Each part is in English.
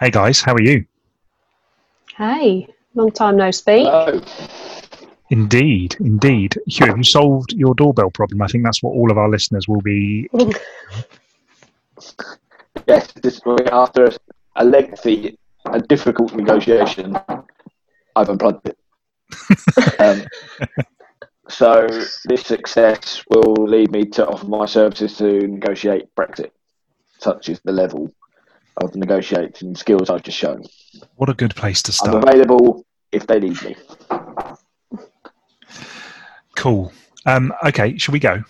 Hey guys, how are you? Hey, long time no speak. Hello. Indeed, indeed. Hugh, have you solved your doorbell problem? I think that's what all of our listeners will be. Yes, this week after a lengthy and difficult negotiation, I've unplugged it. um, so this success will lead me to offer my services to negotiate Brexit, such is the level of negotiating skills I've just shown. What a good place to I'm start. available if they need me. Cool. Um, okay, shall we go?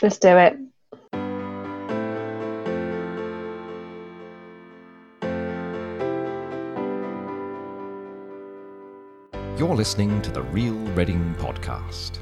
Let's do it. You're listening to the Real Reading Podcast.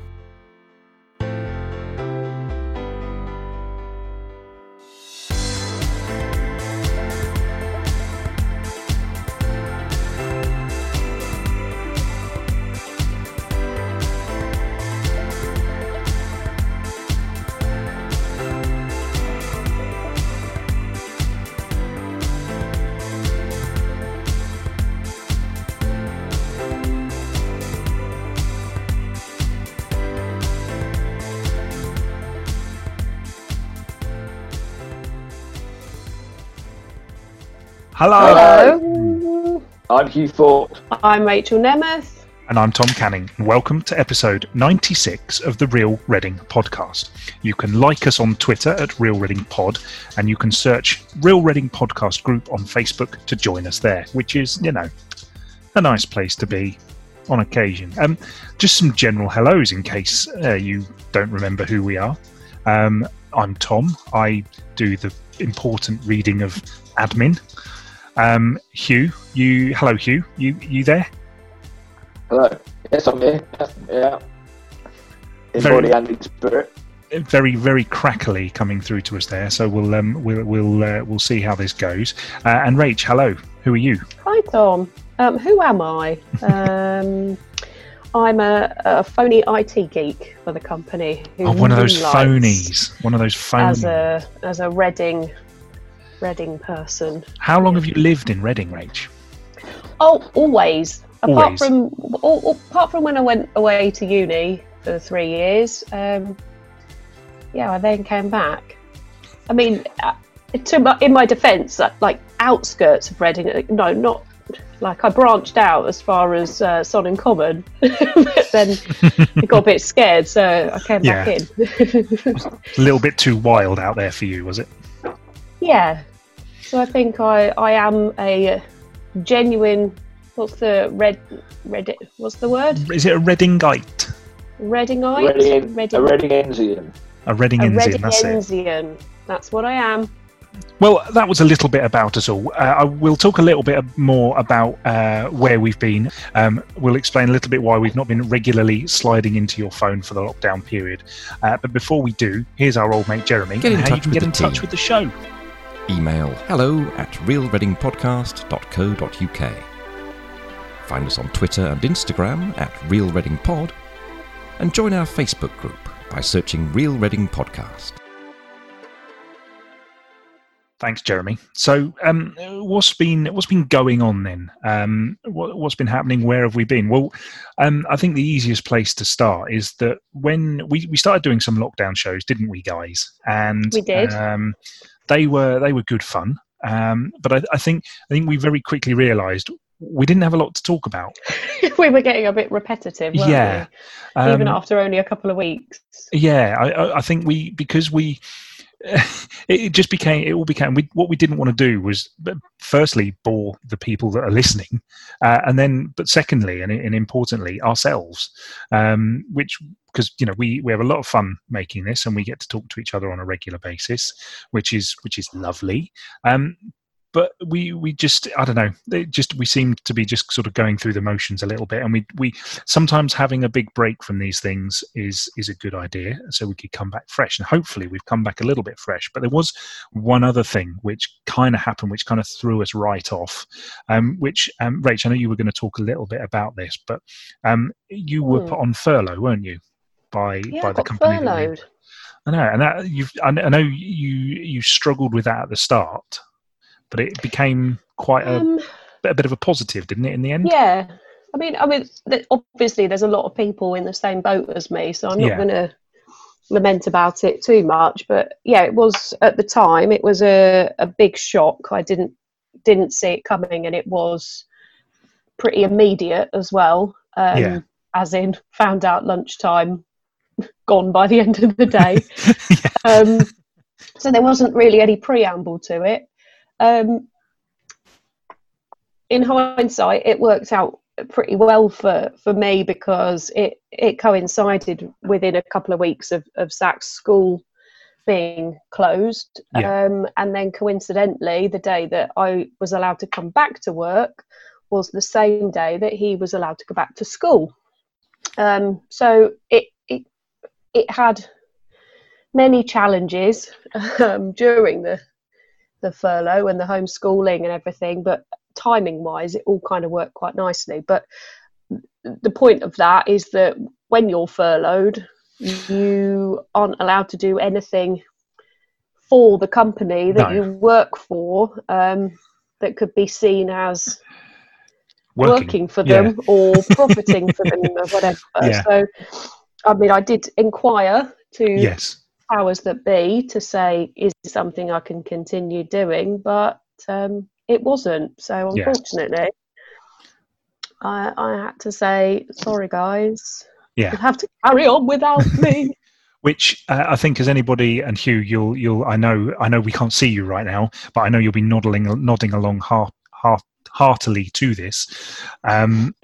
Hugh Thorpe. I'm Rachel Nemeth. And I'm Tom Canning. Welcome to episode 96 of the Real Reading Podcast. You can like us on Twitter at Real Reading Pod, and you can search Real Reading Podcast Group on Facebook to join us there, which is, you know, a nice place to be on occasion. Um, just some general hellos in case uh, you don't remember who we are. Um, I'm Tom. I do the important reading of admin. Um, Hugh, you hello, Hugh. You you there? Hello. Yes, I'm here. Yeah. In Very- body and in spirit. very very crackly coming through to us there. So we'll um, we'll we'll uh, we'll see how this goes. Uh, and Rach, hello. Who are you? Hi, Tom. Um, who am I? Um, I'm a, a phony IT geek for the company. Who Oh, one of those phonies. One of those phonies. As a as a Reading Reading person. How long have you lived in Reading, Rach? Oh, always. Apart Always. from all, apart from when I went away to uni for three years. Um, yeah, I then came back. I mean, uh, to my, in my defence, uh, like outskirts of Reading. uh, No, not like I branched out as far as uh, Sonning Common, but then I got a bit scared, so I came back in. A little bit too wild out there for you, was it? yeah. So I think I I am a genuine. What's the red red? What's the word? Is it a Readingite? Readingite. Reading, Reading, a Readingensian. A a Readingensian, that's it. That's what I am. Well, that was a little bit about us all. Uh, I will talk a little bit more about uh, where we've been. Um, we'll explain a little bit why we've not been regularly sliding into your phone for the lockdown period. Uh, but before we do, here's our old mate Jeremy. Get in and how you touch can with get in touch with the show. Email hello at realreadingpodcast.co.uk. Find us on Twitter and Instagram at Real Reading Pod. And join our Facebook group by searching Real Reading Podcast. Thanks, Jeremy. So, um, what's been what's been going on then? Um, what, what's been happening? Where have we been? Well, um, I think the easiest place to start is that when we, we started doing some lockdown shows, didn't we, guys? And We did. Um, they were they were good fun. Um, but I, I think I think we very quickly realised we didn't have a lot to talk about. we were getting a bit repetitive, weren't Yeah. we? Even Um, after only a couple of weeks. Yeah, I, I- think we because we it, it just became it all became we, what we didn't want to do was uh, firstly bore the people that are listening, uh, and then but secondly and, and importantly ourselves, um, which because you know we we have a lot of fun making this and we get to talk to each other on a regular basis, which is which is lovely. Um, but we we just I don't know. It just we seem to be just sort of going through the motions a little bit, and we we sometimes having a big break from these things is is a good idea, so we could come back fresh. And hopefully we've come back a little bit fresh. But there was one other thing which kind of happened, which kind of threw us right off. Um, which um, Rach, I know you were going to talk a little bit about this, but um, you were Hmm. put on furlough, weren't you? By Yeah, by the company. furloughed. I know, and that you've. I know you you struggled with that at the start, but it became quite a, Um, a bit of a positive, didn't it? In the end, yeah, I mean, I mean, obviously, there's a lot of people in the same boat as me, so I'm not Yeah. going to lament about it too much. But yeah, it was at the time. It was a, a big shock. I didn't didn't see it coming, and it was pretty immediate as well. Um, Yeah. As in, found out lunchtime, gone by the end of the day. yeah. um, so there wasn't really any preamble to it. Um, in hindsight, it worked out pretty well for, for me because it, it coincided within a couple of weeks of, of Zach's school being closed. Yeah. Um, and then coincidentally, the day that I was allowed to come back to work was the same day that he was allowed to go back to school. Um, so it, it, had many challenges um, during the the furlough and the homeschooling and everything, but timing wise, it all kind of worked quite nicely. But the point of that is that when you're furloughed, you aren't allowed to do anything for the company that No. you work for um, that could be seen as working, for Yeah. them or profiting for them or whatever. Yeah. So, I mean, I did inquire to Yes. powers that be to say is this something I can continue doing, but um, it wasn't. So unfortunately, I, I had to say sorry, guys. Yeah. You have to carry on without me. which uh, I think as anybody and Hugh, you'll you'll I know I know we can't see you right now, but I know you'll be nodding nodding along heart, heart, heartily to this. Um,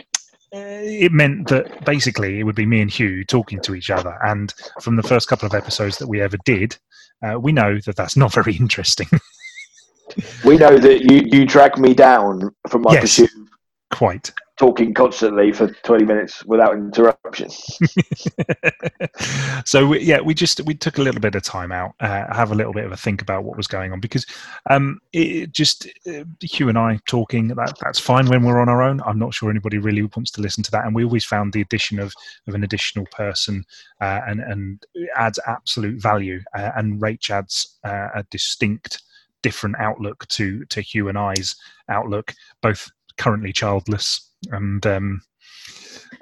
it meant that basically it would be me and Hugh talking to each other, and from the first couple of episodes that we ever did, uh, we know that that's not very interesting. We know that you, you drag me down from my Yes. pursuit, Quite. Talking constantly for 20 minutes without interruption. so we, yeah, we just we took a little bit of time out, uh, have a little bit of a think about what was going on because um, it just uh, Hugh and I talking that that's fine when we're on our own. I'm not sure anybody really wants to listen to that, and we always found the addition of of an additional person uh, and and adds absolute value, uh, and Rach adds uh, a distinct different outlook to to Hugh and I's outlook, both currently childless and um,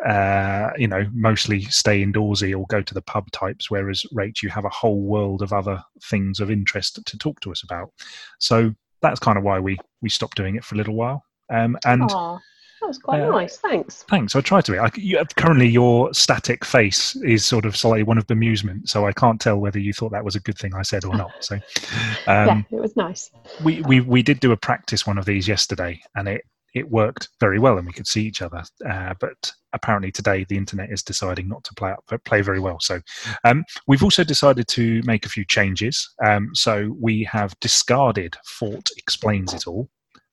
uh, you know, mostly stay indoorsy or go to the pub types, whereas Rach, you have a whole world of other things of interest to talk to us about. So that's kind of why we we stopped doing it for a little while. Um, and Aw, that was quite Uh, nice. Thanks. thanks, I try to be. I, you, currently, your static face is sort of slightly one of bemusement, so I can't tell whether you thought that was a good thing I said or not. So, um, yeah, it was nice. we, we we did do a practice one of these yesterday, and it it worked very well, and we could see each other. Uh, but apparently today the internet is deciding not to play up, but play very well. So um, we've also decided to make a few changes. Um, so we have discarded Fort explains it all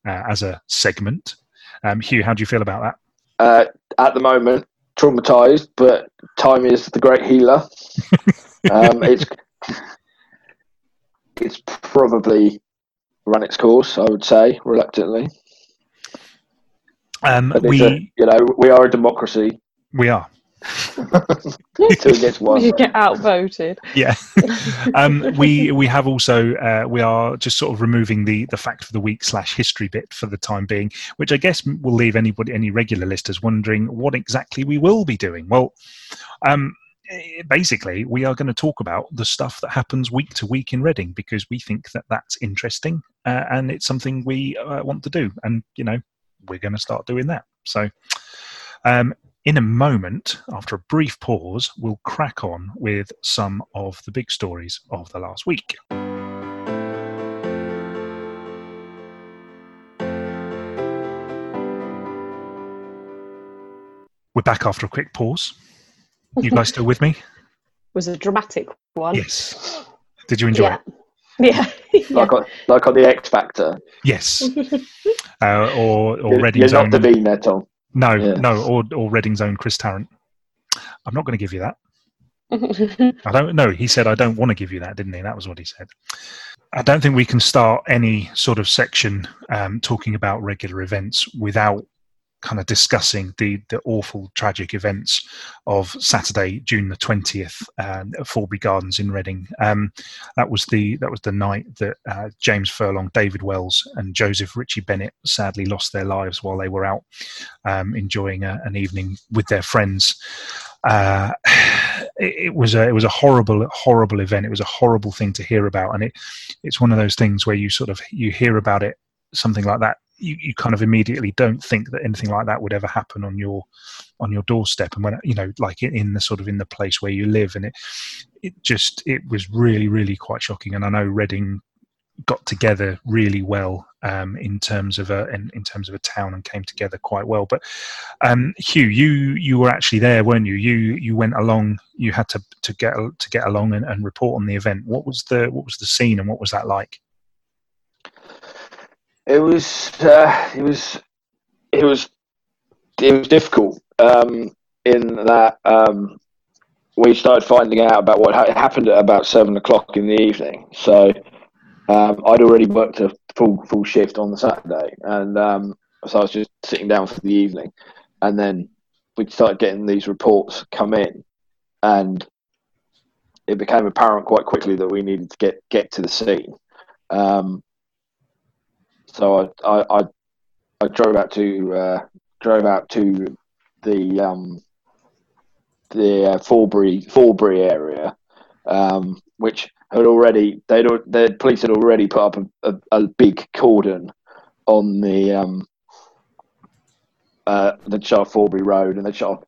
uh, as a segment. Um, Hugh, how do you feel about that? Uh, at the moment, traumatized, but time is the great healer. um, it's it's probably run its course, I would say, reluctantly. Um, we a, you know, we are a democracy. we are Two against one. You get outvoted. yeah um, we we have also uh, we are just sort of removing the the fact of the week slash history bit for the time being which i guess will leave anybody any regular listeners wondering what exactly we will be doing well um, eh, basically we are going to talk about the stuff that happens week to week in reading because we think that that's interesting uh, and it's something we uh, want to do and you know we're going to start doing that so um, in a moment, after a brief pause, we'll crack on with some of the big stories of the last week. We're back after a quick pause. You guys still with me? was a dramatic one. Yes. Did you enjoy yeah. it? Yeah. yeah. Like, on, like on the X Factor. Yes. Uh, or or You're, Reading's you're own. not Davina, Tom. no, Yeah. no, or or Reading's own Chris Tarrant. I'm not going to give you that. I don't know. He said, I don't want to give you that, didn't he? That was what he said. I don't think we can start any sort of section um, talking about regular events without kind of discussing the the awful tragic events of Saturday, June the twentieth, uh, at Forbury Gardens in Reading. Um, that was the that was the night that uh, James Furlong, David Wails, and Joseph Ritchie Bennett sadly lost their lives while they were out um, enjoying a, an evening with their friends. Uh, it, it, was a it was a horrible horrible event. It was a horrible thing to hear about, and it it's one of those things where you sort of you hear about it something like that you, you kind of immediately don't think that anything like that would ever happen on your on your doorstep and when you know like in, the sort of in the place where you live and it it just it was really really quite shocking and i know reading got together really well um, in terms of a in, in, terms of a town and came together quite well. But um, Hugh, you you were actually there, weren't you? You you went along. You had to to get to get along and, and report on the event. What was the what was the scene and what was that like? It was uh, it was it was it was difficult um, in that um, we started finding out about what ha- happened at about seven o'clock in the evening. So um, I'd already worked a full full shift on the Saturday, and um, so I was just sitting down for the evening, and then we started getting these reports come in, and it became apparent quite quickly that we needed to get get to the scene. Um, so I, I, I, I drove out to uh, drove out to the um, the uh, Forbury Forbury area, um, which had already they'd the police had already put up a, a, a big cordon on the um, uh, the shut Forbury Road, and they shut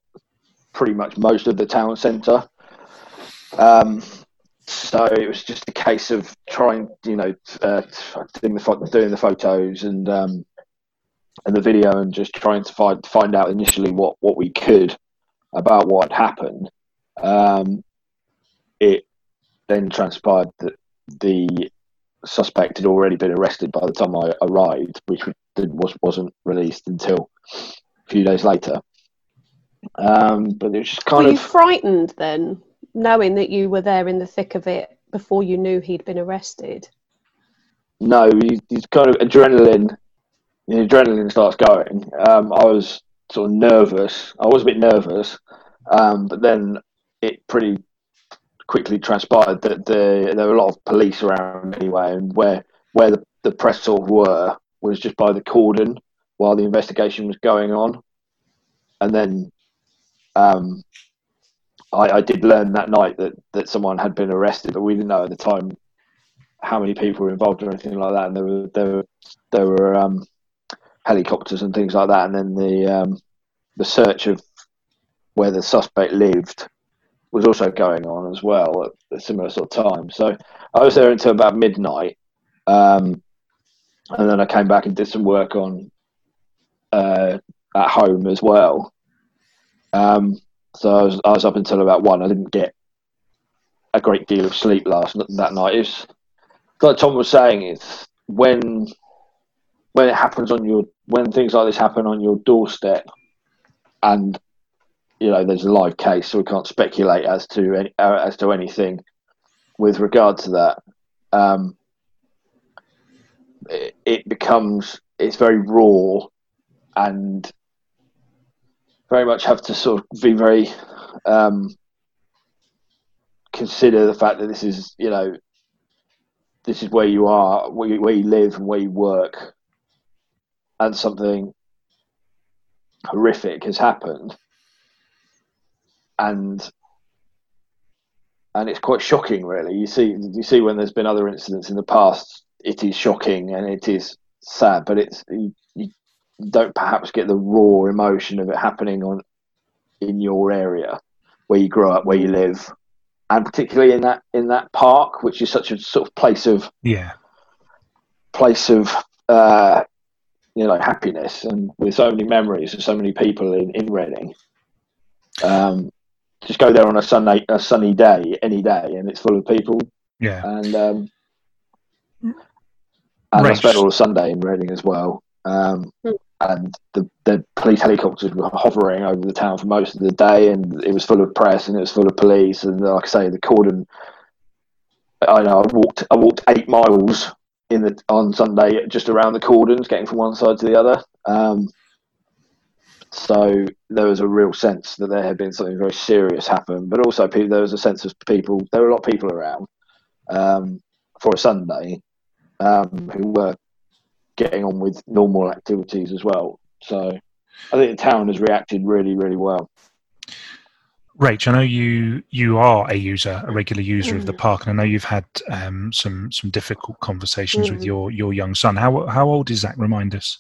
pretty much most of the town centre. Um, so it was just a case of trying, you know, uh, doing the doing the photos and um, and the video, and just trying to find find out initially what what we could about what happened. Um, it then transpired that the suspect had already been arrested by the time I arrived, which was wasn't released until a few days later. Um, but it was just kind Were of. you frightened then? Knowing that you were there in the thick of it before you knew he'd been arrested? No, he's, you kind of adrenaline. The adrenaline starts going. Um, I was sort of nervous. I was a bit nervous, um, but then it pretty quickly transpired that the, there were a lot of police around anyway, and where where the, the press sort of were was just by the cordon while the investigation was going on, and then um, I, I did learn that night that, that someone had been arrested, but we didn't know at the time how many people were involved or anything like that. And there were there were there were um, helicopters and things like that. And then the um, the search of where the suspect lived was also going on as well at a similar sort of time. So I was there until about midnight, um, and then I came back and did some work on uh, at home as well. Um, so I was, I was up until about one. I didn't get a great deal of sleep last that night. It's like Tom was saying, it's when when it happens on your when things like this happen on your doorstep, and you know there's a live case, so we can't speculate as to any, uh, as to anything with regard to that. Um, it, it becomes it's very raw and very much have to sort of be very um, consider the fact that this is you know this is where you are, where you, where you live, and where you work, and something horrific has happened, and and it's quite shocking, really. You see, you see when there's been other incidents in the past, it is shocking and it is sad, but it's don't perhaps get the raw emotion of it happening on in your area where you grow up, where you live, and particularly in that in that park, which is such a sort of place of yeah, place of uh, you know happiness, and with so many memories of so many people in in Reading. Um, just go there on a sunny a sunny day, any day, and it's full of people. Yeah, and um, and I spent all of Sunday in Reading as well. Um, hmm and the, the police helicopters were hovering over the town for most of the day, and it was full of press and it was full of police. And like I say, the cordon. I know I walked I walked eight miles in the on Sunday just around the cordons, getting from one side to the other. Um, So there was a real sense that there had been something very serious happen, but also pe- there was a sense of people. There were a lot of people around um, for a Sunday um, who were getting on with normal activities as well. So I think the town has reacted really, really well. Rach, I know you you are a user, a regular user of the Mm. park, and I know you've had um, some some difficult conversations with Mm. your your young son. How how old is Zach? Remind us.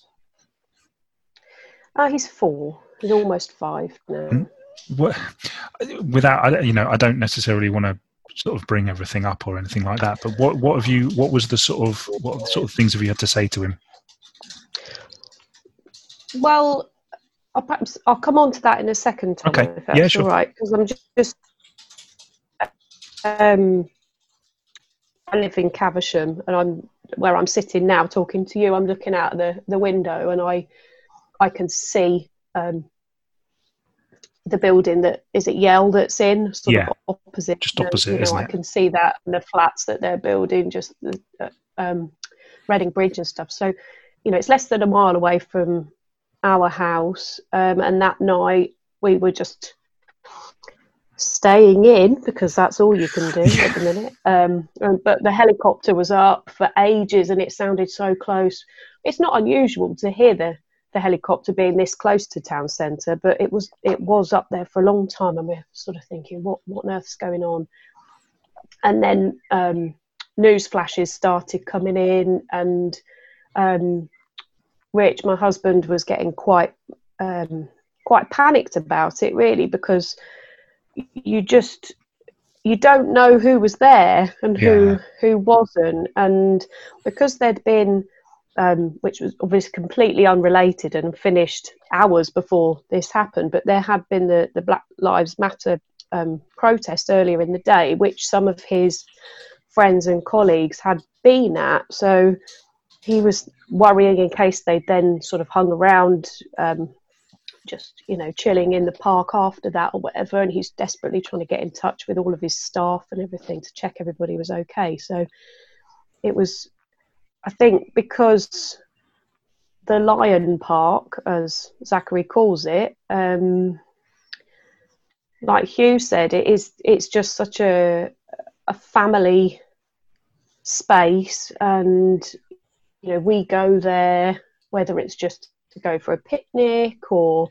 Oh, he's four. He's almost five now. Mm. What, without I- you know, I don't necessarily want to sort of bring everything up or anything like that. But what what have you? What was the sort of what sort of things have you had to say to him? Well, I'll perhaps I'll come on to that in a second, Tom, Okay. if that's Yeah, sure. all right. Because I'm just, just um, I live in Caversham, and I'm where I'm sitting now talking to you. I'm looking out the the window, and I I can see um, the building that is it Yale that's in, sort Yeah. of opposite. Just the- opposite, you know, isn't I it? can see that and the flats that they're building, just the uh, um, Reading Bridge and stuff. So, you know, it's less than a mile away from our house. Um, and that night we were just staying in because that's all you can do at the minute. Um, and- but the helicopter was up for ages and it sounded so close. It's not unusual to hear the, the helicopter being this close to town centre, but it was it was up there for a long time, and we're sort of thinking, what what on earth's going on? And then um, news flashes started coming in, and um, Rich, my husband, was getting quite um, quite panicked about it, really, because you just you don't know who was there and who Yeah. who wasn't, and because there'd been um, which was obviously completely unrelated and finished hours before this happened, but there had been the the Black Lives Matter um, protest earlier in the day, which some of his friends and colleagues had been at. So he was worrying in case they'd then sort of hung around, um, just you know, chilling in the park after that or whatever. And he's desperately trying to get in touch with all of his staff and everything to check everybody was okay. So it was, I think, because the Lion Park, as Zachary calls it, um, like Hugh said, it is. It's just such a a family space, and you know we go there whether it's just to go for a picnic or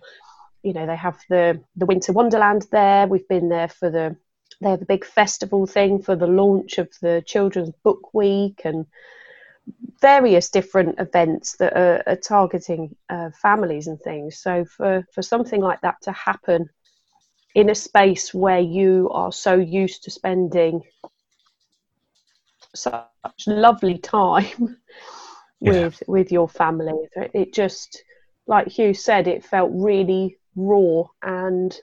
you know they have the the Winter Wonderland there. We've been there for the they have the big festival thing for the launch of the Children's Book Week and various different events that are, are targeting uh, families and things. So for for something like that to happen in a space where you are so used to spending such lovely time Yeah. with with your family, it just like Hugh said, it felt really raw and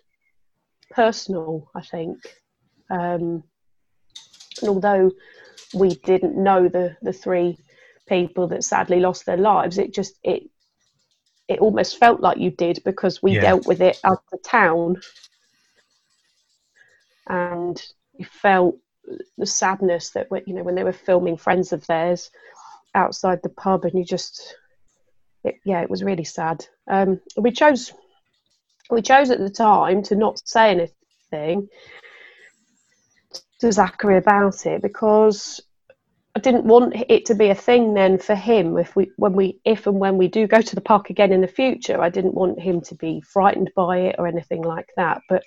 personal. I think, um, and although we didn't know the the three people that sadly lost their lives, it just it it almost felt like you did because we Yeah. dealt with it as the town, and you felt the sadness that you know when they were filming friends of theirs outside the pub, and you just it, yeah, it was really sad. Um, we chose we chose at the time to not say anything to Zachary about it because I didn't want it to be a thing then for him if we when we if and when we do go to the park again in the future. I didn't want him to be frightened by it or anything like that. But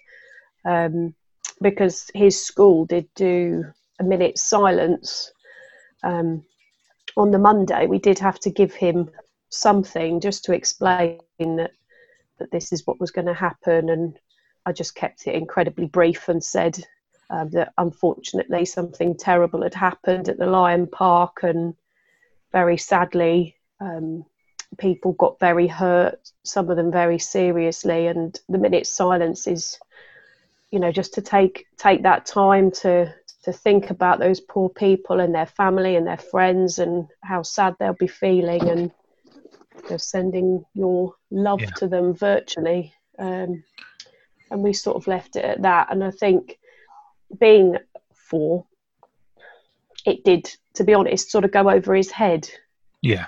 um, because his school did do a minute's silence um, on the Monday, we did have to give him something just to explain that that this is what was going to happen and I just kept it incredibly brief and said um, that unfortunately something terrible had happened at the Lion Park and very sadly um, people got very hurt some of them very seriously and the minute silence is you know just to take take that time to to think about those poor people and their family and their friends and how sad they'll be feeling and know, sending your love Yeah. to them virtually. Um, and we sort of left it at that. And I think being four, it did, to be honest, sort of go over his head Yeah,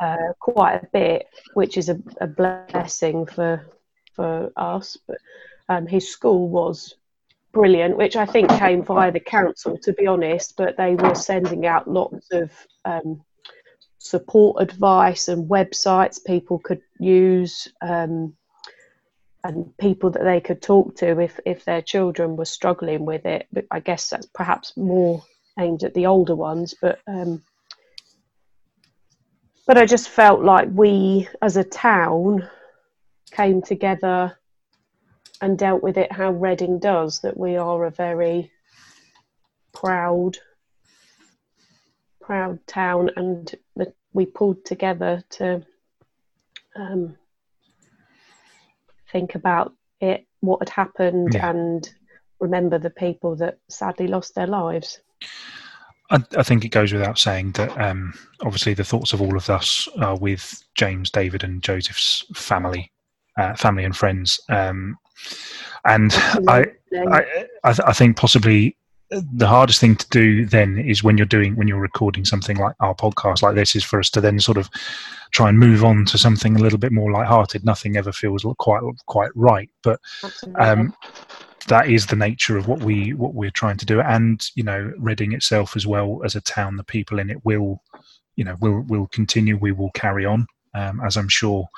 uh, quite a bit, which is a, a blessing for for us, but um, his school was brilliant, which I think came via the council, to be honest. But they were sending out lots of um, support advice and websites people could use. Um, and people that they could talk to if, if their children were struggling with it. But I guess that's perhaps more aimed at the older ones. But um, but I just felt like we, as a town, came together and dealt with it how Reading does. That we are a very proud, proud town, and we pulled together to um, think about it, what had happened, Yeah. and remember the people that sadly lost their lives. I, I think it goes without saying that um, obviously the thoughts of all of us are with James, David, and Joseph's family, uh, family and friends. Um, and I, I, I, th- I think possibly the hardest thing to do then is when you're doing when you're recording something like our podcast like this is for us to then sort of try and move on to something a little bit more lighthearted. Nothing ever feels quite quite right, but um, that is the nature of what we what we're trying to do and you know reading itself as well as a town the people in it will you know will will continue. We will carry on um, as i'm sure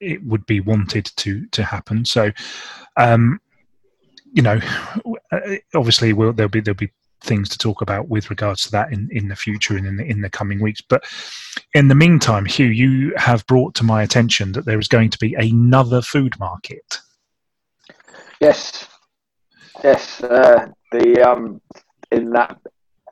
it would be wanted to to happen. So um you know obviously we'll, there'll be there'll be things to talk about with regards to that in in the future and in the, in the coming weeks but in the meantime hugh you have brought to my attention that there is going to be another food market Yes, yes. Uh, the um, in that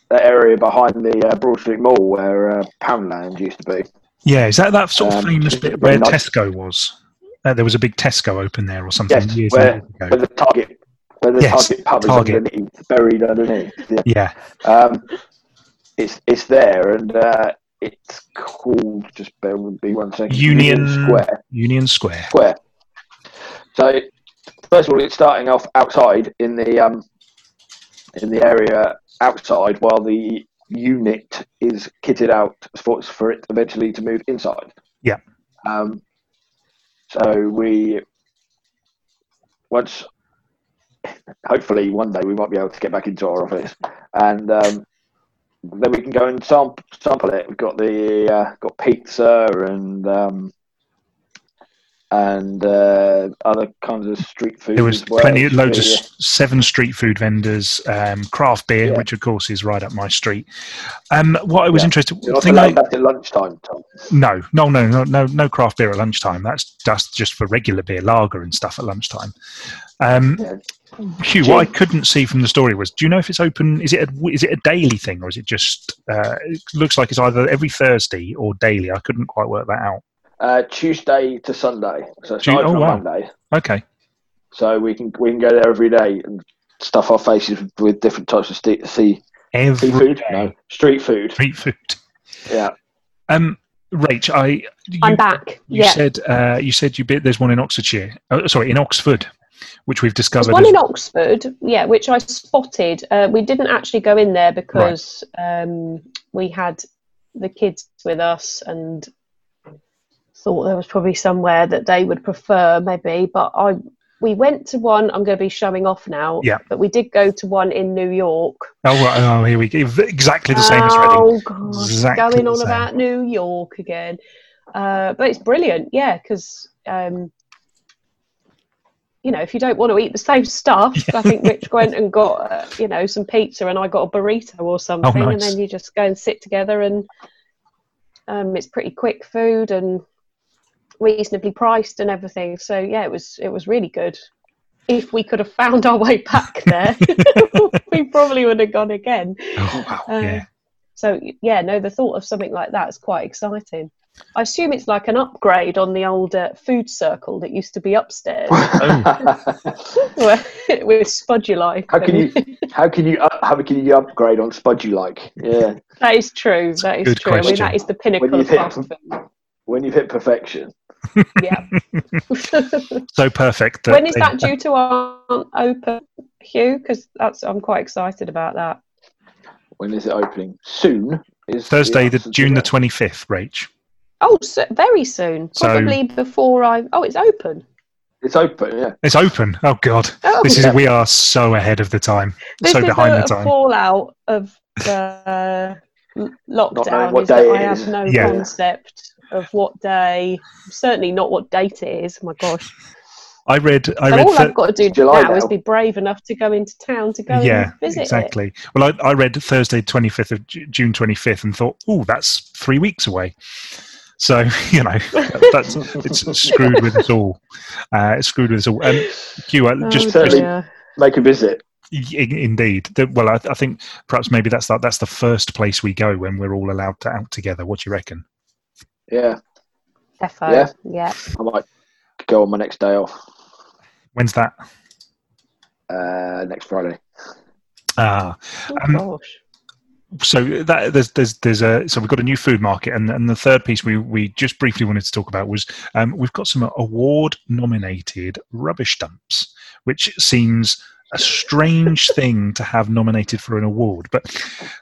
that area behind the uh, Broad Street Mall where uh, Poundland used to be. Yeah, is that that sort of Um, famous bit where nice. Tesco was? Uh, there was a big Tesco open there or something Yes, years where, years where the Target, where the Yes, Target pub Target. is underneath, buried underneath. Yeah. Yeah, Um, it's it's there, and uh, it's called just bear with me one second. Union Square. Union Square. Square. So first of all, it's starting off outside in the um, in the area outside, while the unit is kitted out for, for it eventually to move inside. Yeah. Um, so we once hopefully one day we might be able to get back into our office and um, then we can go and sample, sample it. We've got the uh, got pizza and um, and uh, other kinds of street food. There was as well. plenty, loads of Yeah. s- seven street food vendors, um, craft beer, Yeah. which of course is right up my street. Um, what I was Yeah. interested, You're not thing I, at lunchtime, Tom. no, no, no, no, no, no craft beer at lunchtime. That's just just for regular beer, lager and stuff at lunchtime. Um. Hugh, what I couldn't see from the story was, do you know if it's open? Is it a, is it a daily thing or is it just? Uh, it looks like it's either every Thursday or daily. I couldn't quite work that out. Uh, Tuesday to Sunday, so it's Tu- not open oh, wow. Monday. Okay, So we can we can go there every day and stuff our faces with, with different types of st- sea every seafood. No, street food. street food. Yeah. Um, Rach, I you, I'm back. you yeah. said uh, you said you bit there's one in Oxfordshire. Oh, sorry, in Oxford, which we've There's discovered. one is- in Oxford, yeah, which I spotted. Uh, we didn't actually go in there because um, we had the kids with us and thought there was probably somewhere that they would prefer, maybe. But I, we went to one. I'm going to be showing off now. Yeah. But we did go to one in New York. oh, right, oh, here we go. Exactly the same as Reading. Oh God, Exactly going on about New York again. Uh, but it's brilliant, yeah, because um, you know if you don't want to eat the same stuff, I think Rich went and got uh, you know some pizza, and I got a burrito or something, and Oh, nice. then you just go and sit together, and um, it's pretty quick food and reasonably priced and everything. So yeah, it was it was really good. If we could have found our way back there, we probably would have gone again. Oh, wow. Uh, yeah. So yeah, no, the thought of something like that is quite exciting. I assume it's like an upgrade on the old uh, food circle that used to be upstairs where- with Spudulike. how can you how can you up, how can you upgrade on Spudulike? Yeah, That is true. That is Good true. I mean, that is the pinnacle When you of think- fast food. when you've hit perfection. Yeah. So perfect. when is that due to open, Hugh? Because that's I'm quite excited about that. When is it opening? Soon is Thursday, the answer to June the twenty fifth. Rach. Oh, so, very soon. So- Probably before I. Oh, it's open. It's open, yeah. It's open. Oh God, Oh, this yeah. is we are so ahead of the time, this so is behind a, the a time. fallout of the uh, l- lockdown. what Is that day I it have is. no Yeah. concept of what day. Certainly not what date it is. My gosh. I read. I So read. all thir- I've got to do July now, is be brave enough to go into town to go yeah, and visit it. exactly. Well, I, I read Thursday, twenty fifth of June, twenty fifth, and thought, oh, that's three weeks away. So you know, that's it's screwed with us all. Uh, it's screwed with us all. Um, Hugh, uh, Oh, just, certainly- just. Make a visit. Indeed. Well, I, I think perhaps maybe that's the, that's the first place we go when we're all allowed to out together. What do you reckon? Yeah, Defo. Yeah. yeah. I might go on my next day off. When's that? Uh, next Friday. Ah, Oh, Um, gosh. So that there's there's there's a so we've got a new food market, and and the third piece we we just briefly wanted to talk about was um, we've got some award nominated rubbish dumps, which seems a strange thing to have nominated for an award, but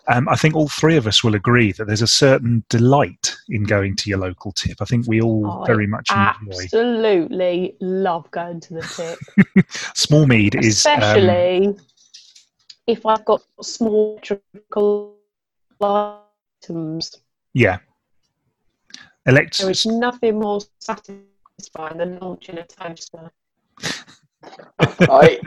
um, I think all three of us will agree that there's a certain delight in going to your local tip. I think we all I very much enjoy. Absolutely love going to the tip. Smallmead is um, Especially if I've got small electrical items. yeah. Elect- There is nothing more satisfying than launching a toaster. I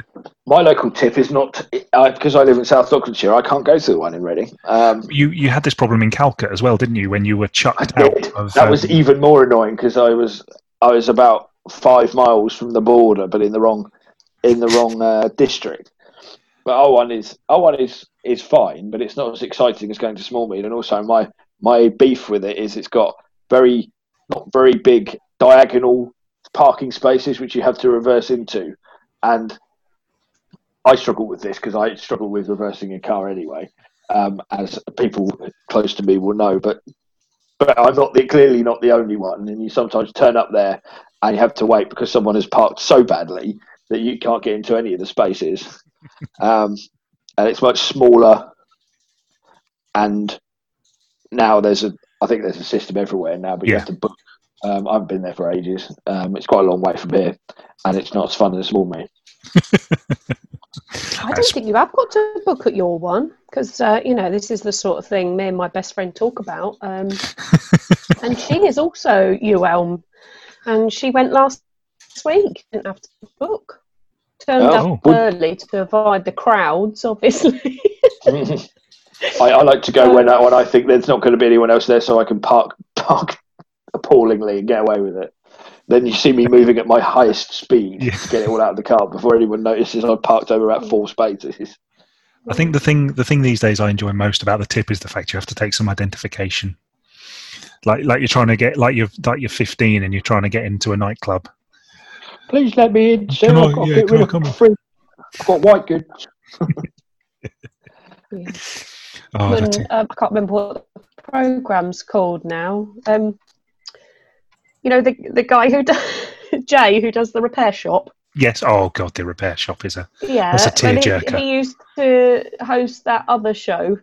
my local tip is not I, because I live in South Oxfordshire. I can't go to the one in Reading. Um, you you had this problem in Calcot as well, didn't you? When you were chucked out of that was um, even more annoying because I was I was about five miles from the border, but in the wrong in the wrong uh, district. But O one is O one is is fine, but it's not as exciting as going to small Smallmead. And also my my beef with it is it's got very not very big diagonal parking spaces which you have to reverse into, and I struggle with this because I struggle with reversing a car anyway, um, as people close to me will know. But but I'm not the, clearly not the only one, and you sometimes turn up there and you have to wait because someone has parked so badly that you can't get into any of the spaces, um, and it's much smaller. And now there's a, I think there's a system everywhere now, but you have to book. Um, I haven't been there for ages. Um, it's quite a long way from here, and it's not as fun as a small me. I don't think you have got to book at your one because uh, you know this is the sort of thing me and my best friend talk about. Um, and she is also UElm, and she went last week. Didn't have to book. Turned Oh. up early to avoid the crowds, obviously. I, I like to go when I, when I think there's not going to be anyone else there, so I can park park appallingly and get away with it. Then you see me moving at my highest speed Yeah. to get it all out of the car before anyone notices I've parked over about four spaces. I think the thing the thing these days I enjoy most about the tip is the fact you have to take some identification. Like like you're trying to get like you're like you're 15 and you're trying to get into a nightclub. Please let me in, sir. Can I- I've got yeah, get can I come in? free- I've got white goods. Yeah. Oh, When, the uh, I can't remember what the program's called now. Um, you know the the guy who does, Jay who does the repair shop. yes. Oh god, the repair shop is a Yeah, That's a and he- tearjerker. He, used to host that other show,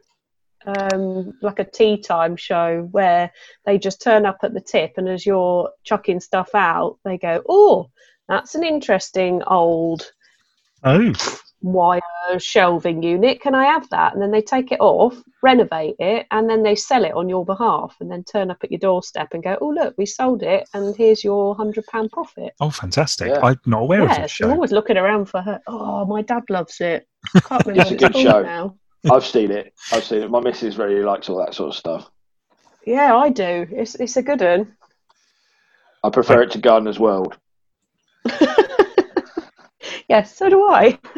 um, like a tea time show, where they just turn up at the tip, and as you're chucking stuff out, they go, "Oh, that's an interesting old oh wire shelving unit. Can I have that?" And then they take it off, renovate it, and then they sell it on your behalf, and then turn up at your doorstep and go, "Oh, look, we sold it, and here's your hundred pound profit." oh fantastic! Yeah. I'm not aware of Yeah, this so I'm always looking around for her. Oh, my dad loves it. Can't remember It's a good show. now. I've seen it. I've seen it. My missus really likes all that sort of stuff. Yeah, I do. It's it's a good one. I prefer it to Gardener's World. yes, so do I.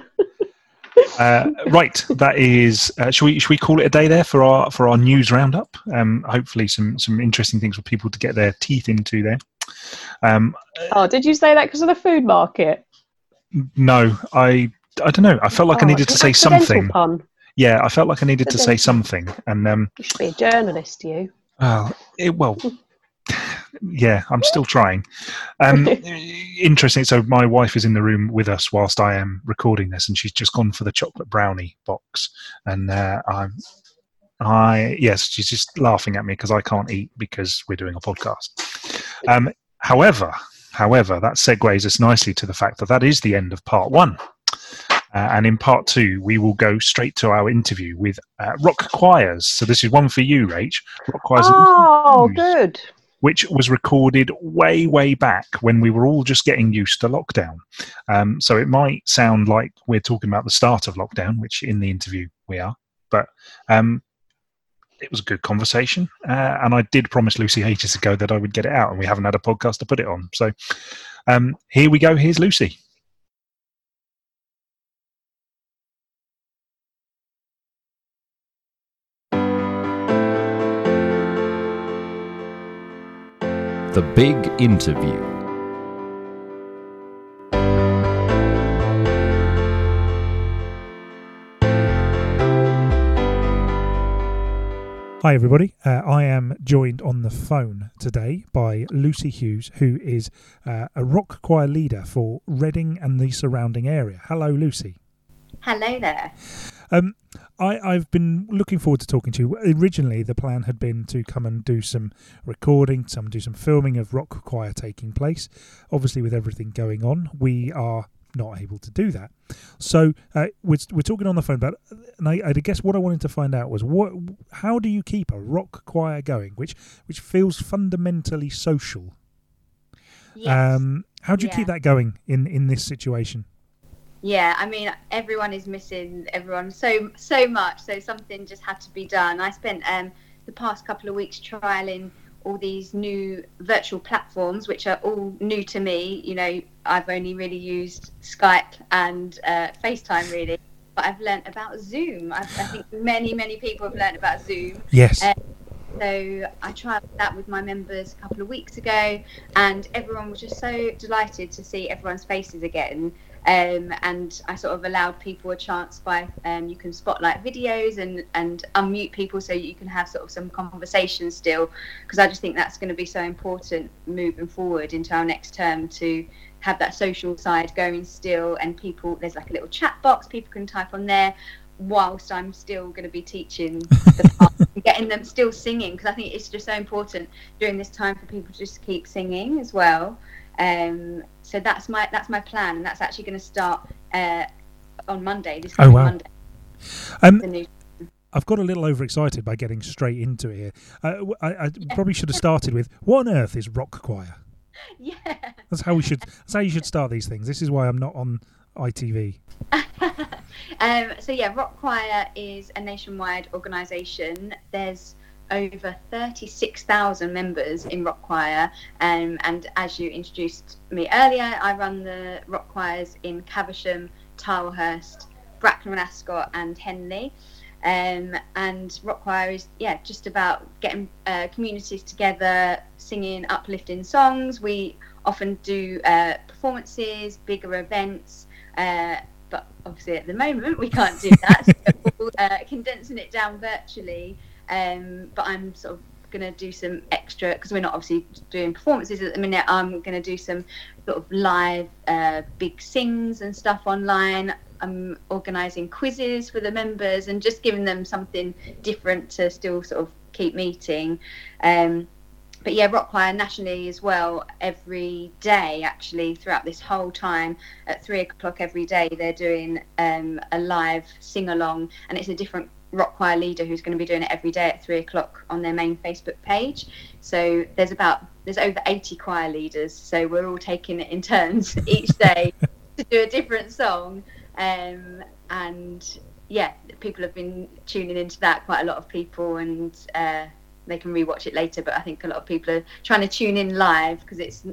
Uh, right, that is. Uh, should we should we call it a day there for our for our news roundup? Um, hopefully, some some interesting things for people to get their teeth into there. Um, Oh, did you say that because of the food market? no, I I don't know. I felt like I Oh, needed to say something. Pun. Yeah, I felt like I needed to say something, and um, You should be a journalist, you. well, it, well, yeah, I'm still trying. Um, interesting. So my wife is in the room with us whilst I am recording this, and she's just gone for the chocolate brownie box, and uh, I'm. I yes, she's just laughing at me because I can't eat because we're doing a podcast. Um, however, However, that segues us nicely to the fact that that is the end of part one. Uh, and in part two, we will go straight to our interview with uh, Rock Choirs. So this is one for you, Rach. Rock Choirs. Oh, good. Which was recorded way, way back when we were all just getting used to lockdown. Um, so it might sound like we're talking about the start of lockdown, which in the interview we are. But um, it was a good conversation. Uh, and I did promise Lucy ages ago that I would get it out, and we haven't had a podcast to put it on. So um, here we go. Here's Lucy. The Big Interview. Hi, everybody. Uh, I am joined on the phone today by Lucy Hughes, who is uh, a rock choir leader for Reading and the surrounding area. Hello, Lucy. Hello there. Um, I, I've been looking forward to talking to you. Originally, the plan had been to come and do some recording, some do some filming of rock choir taking place. Obviously, with everything going on, we are not able to do that. So uh, we're, we're talking on the phone about, and I, I guess what I wanted to find out was what, how do you keep a rock choir going, which which feels fundamentally social? Yes. Um, how do you Yeah. keep that going in in this situation? Yeah, I mean, everyone is missing everyone so so much. So something just had to be done. I spent um, the past couple of weeks trialing all these new virtual platforms, which are all new to me. You know, I've only really used Skype and uh, FaceTime, really. But I've learnt about Zoom. I, I think many, many people have learnt about Zoom. Yes. Uh, So I tried that with my members a couple of weeks ago, and everyone was just so delighted to see everyone's faces again. Um, and I sort of allowed people a chance by um, you can spotlight videos and, and unmute people so you can have sort of some conversation still, because I just think that's going to be so important moving forward into our next term to have that social side going still. And people, there's like a little chat box people can type on there whilst I'm still going to be teaching the part getting them still singing because I think it's just so important during this time for people to just keep singing as well. Um, so that's my that's my plan, and that's actually going to start uh, on Monday. This Oh, wow. Monday. Um, new I've got a little overexcited by getting straight into it here. Uh, I, I probably should have started with what on earth is rock choir? yeah. That's how we should. That's how you should start these things. This is why I'm not on ITV. um, so yeah, Rock Choir is a nationwide organisation. There's over 36,000 members in Rock Choir, um, and as you introduced me earlier, I run the Rock Choirs in Caversham, Tilehurst, Bracknell and Ascot, and Henley. Um, and Rock Choir is yeah just about getting uh, communities together, singing uplifting songs. We often do uh, performances, bigger events. Uh, but obviously at the moment we can't do that. so we're uh, condensing it down virtually. Um, but I'm sort of going to do some extra because we're not obviously doing performances at the minute. I'm going to do some sort of live uh, big sings and stuff online. I'm organising quizzes for the members and just giving them something different to still sort of keep meeting. Um, but yeah, rock choir nationally as well. Every day, actually, throughout this whole time, at three o'clock every day, they're doing um, a live sing along, and it's a different rock choir leader who's going to be doing it every day at three o'clock on their main Facebook page. So there's about there's over 80 choir leaders, so we're all taking it in turns each day to do a different song, um, and yeah, people have been tuning into that. Quite a lot of people and. Uh, they can rewatch it later. But I think a lot of people are trying to tune in live because it's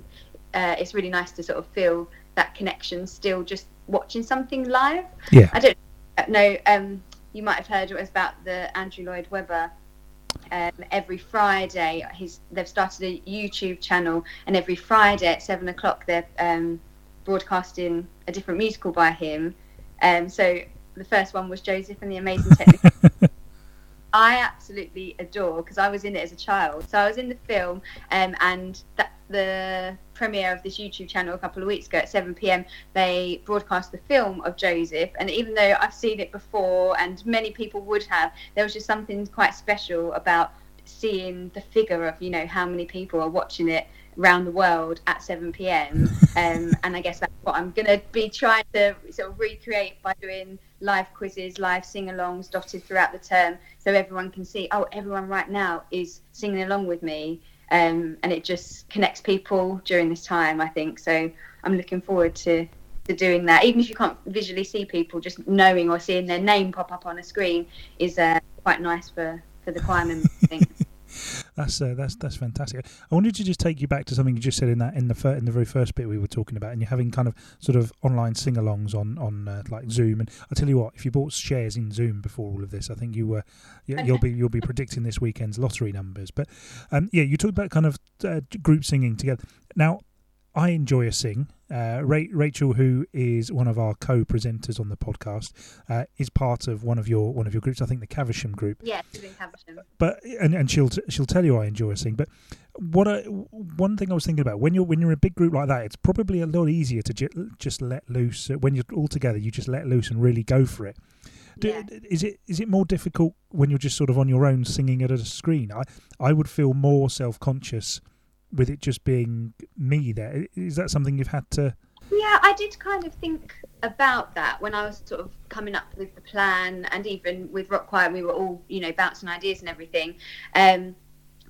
uh, it's really nice to sort of feel that connection still just watching something live. Yeah. I don't know. Um, you might have heard it was about the Andrew Lloyd Webber. Um, every Friday, he's they've started a YouTube channel, and every Friday at seven o'clock they're um, broadcasting a different musical by him. Um, so the first one was Joseph and the Amazing Technicolor. I absolutely adore because I was in it as a child. So I was in the film, um, and that, the premiere of this YouTube channel a couple of weeks ago at 7 p.m. They broadcast the film of Joseph, and even though I've seen it before, and many people would have, there was just something quite special about seeing the figure of you know how many people are watching it around the world at 7 p.m. Um, and I guess that's what I'm going to be trying to sort of recreate by doing live quizzes, live sing alongs dotted throughout the term so everyone can see, oh, everyone right now is singing along with me. Um, and it just connects people during this time, I think. So I'm looking forward to, to doing that. Even if you can't visually see people, just knowing or seeing their name pop up on a screen is uh, quite nice for, for the choir members. That's uh, that's that's fantastic. I wanted to just take you back to something you just said in that in the fir- in the very first bit we were talking about, and you're having kind of sort of online sing-alongs on on uh, like Zoom. And I tell you what, if you bought shares in Zoom before all of this, I think you were you, will be you'll be predicting this weekend's lottery numbers. But um, yeah, you talked about kind of uh, group singing together. Now, I enjoy a sing. Uh, Rachel, who is one of our co-presenters on the podcast, uh, is part of one of your one of your groups. I think the Caversham group. Yes, yeah, Caversham. But and, and she'll she'll tell you I enjoy a sing. But what I, one thing I was thinking about when you're when you're in a big group like that, it's probably a lot easier to ju- just let loose when you're all together. You just let loose and really go for it. Do, yeah. Is it is it more difficult when you're just sort of on your own singing at a screen? I I would feel more self conscious with it just being me there. Is that something you've had to? Yeah, I did kind of think about that when I was sort of coming up with the plan, and even with Rock Choir, we were all you know bouncing ideas and everything. Um,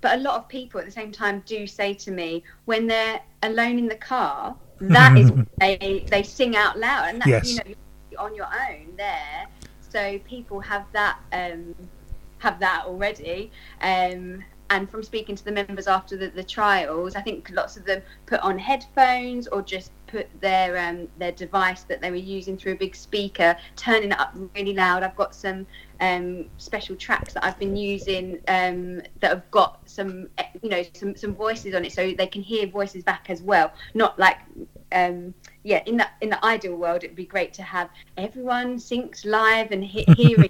but a lot of people at the same time do say to me when they're alone in the car, that is they they sing out loud, and that's yes. you know on your own there. So people have that um, have that already. Um, and from speaking to the members after the, the trials, I think lots of them put on headphones or just put their um, their device that they were using through a big speaker, turning it up really loud. I've got some um, special tracks that I've been using um, that have got some you know some some voices on it, so they can hear voices back as well. Not like um, yeah, in the in the ideal world, it'd be great to have everyone synced live and he- hearing,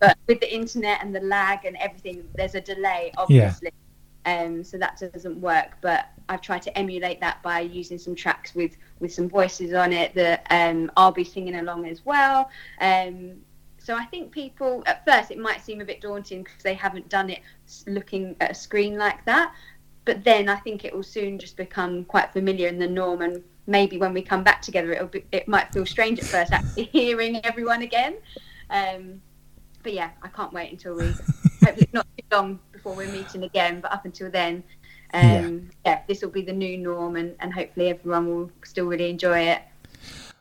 but with the internet and the lag and everything, there's a delay, obviously. Yeah. Um, so that doesn't work. But I've tried to emulate that by using some tracks with with some voices on it that um, I'll be singing along as well. Um, so I think people at first it might seem a bit daunting because they haven't done it looking at a screen like that. But then I think it will soon just become quite familiar in the norm and maybe when we come back together, it'll be, it might feel strange at first actually hearing everyone again. Um, but yeah, I can't wait until we hopefully not too long before we're meeting again. But up until then, um, yeah. yeah, this will be the new norm, and, and hopefully everyone will still really enjoy it.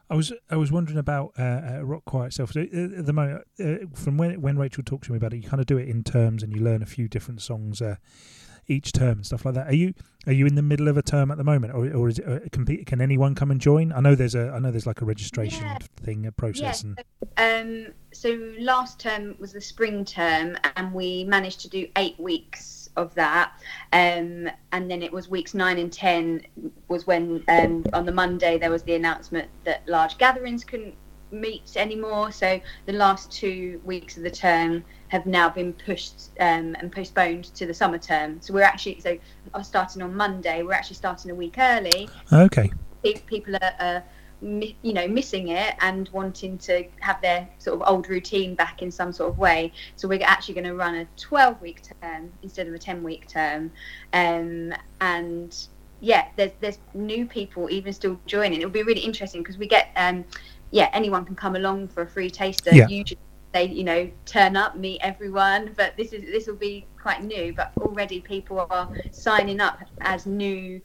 I was I was wondering about uh, uh, rock choir itself. At the moment, uh, from when when Rachel talked to me about it, you kind of do it in terms, and you learn a few different songs uh, each term and stuff like that. Are you are you in the middle of a term at the moment, or or is it, uh, compete, can anyone come and join? I know there's a I know there's like a registration yeah. thing, a process. Yeah. And... Um, so last term was the spring term, and we managed to do eight weeks of that, um, and then it was weeks nine and ten was when um, on the Monday there was the announcement that large gatherings couldn't meet anymore. So the last two weeks of the term have now been pushed um, and postponed to the summer term. So we're actually so starting on Monday. We're actually starting a week early. Okay. People are, are you know missing it and wanting to have their sort of old routine back in some sort of way so we're actually going to run a 12 week term instead of a 10 week term um, and yeah there's there's new people even still joining it'll be really interesting because we get um, yeah, anyone can come along for a free taster. Yeah. Usually they, you know, turn up, meet everyone, but this is this will be quite new. But already people are signing up as new,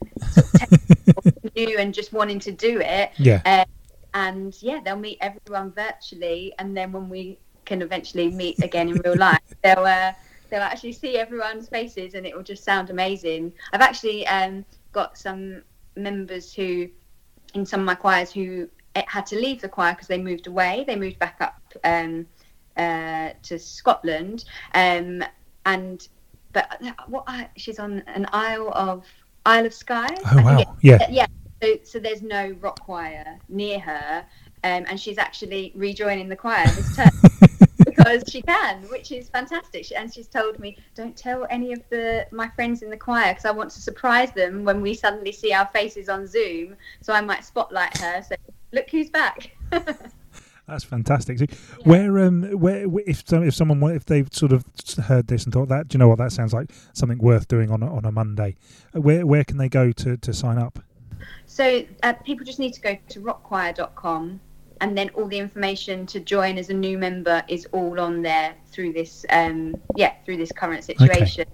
new and just wanting to do it. Yeah. Uh, and yeah, they'll meet everyone virtually, and then when we can eventually meet again in real life, they'll uh, they'll actually see everyone's faces, and it will just sound amazing. I've actually um, got some members who, in some of my choirs, who had to leave the choir because they moved away. They moved back up um, uh, to Scotland, um, and but what she's on an Isle of Isle of Skye. Oh wow! Yeah, yeah. So, so there's no rock choir near her, um, and she's actually rejoining the choir this term. because she can, which is fantastic. And she's told me, don't tell any of the my friends in the choir because I want to surprise them when we suddenly see our faces on Zoom. So I might spotlight her. So look who's back. That's fantastic. So Where, um, where, if if someone if they've sort of heard this and thought that, do you know what that sounds like? Something worth doing on a, on a Monday. Uh, Where where can they go to, to sign up? So uh, people just need to go to rockchoir.com and then all the information to join as a new member is all on there through this um, yeah through this current situation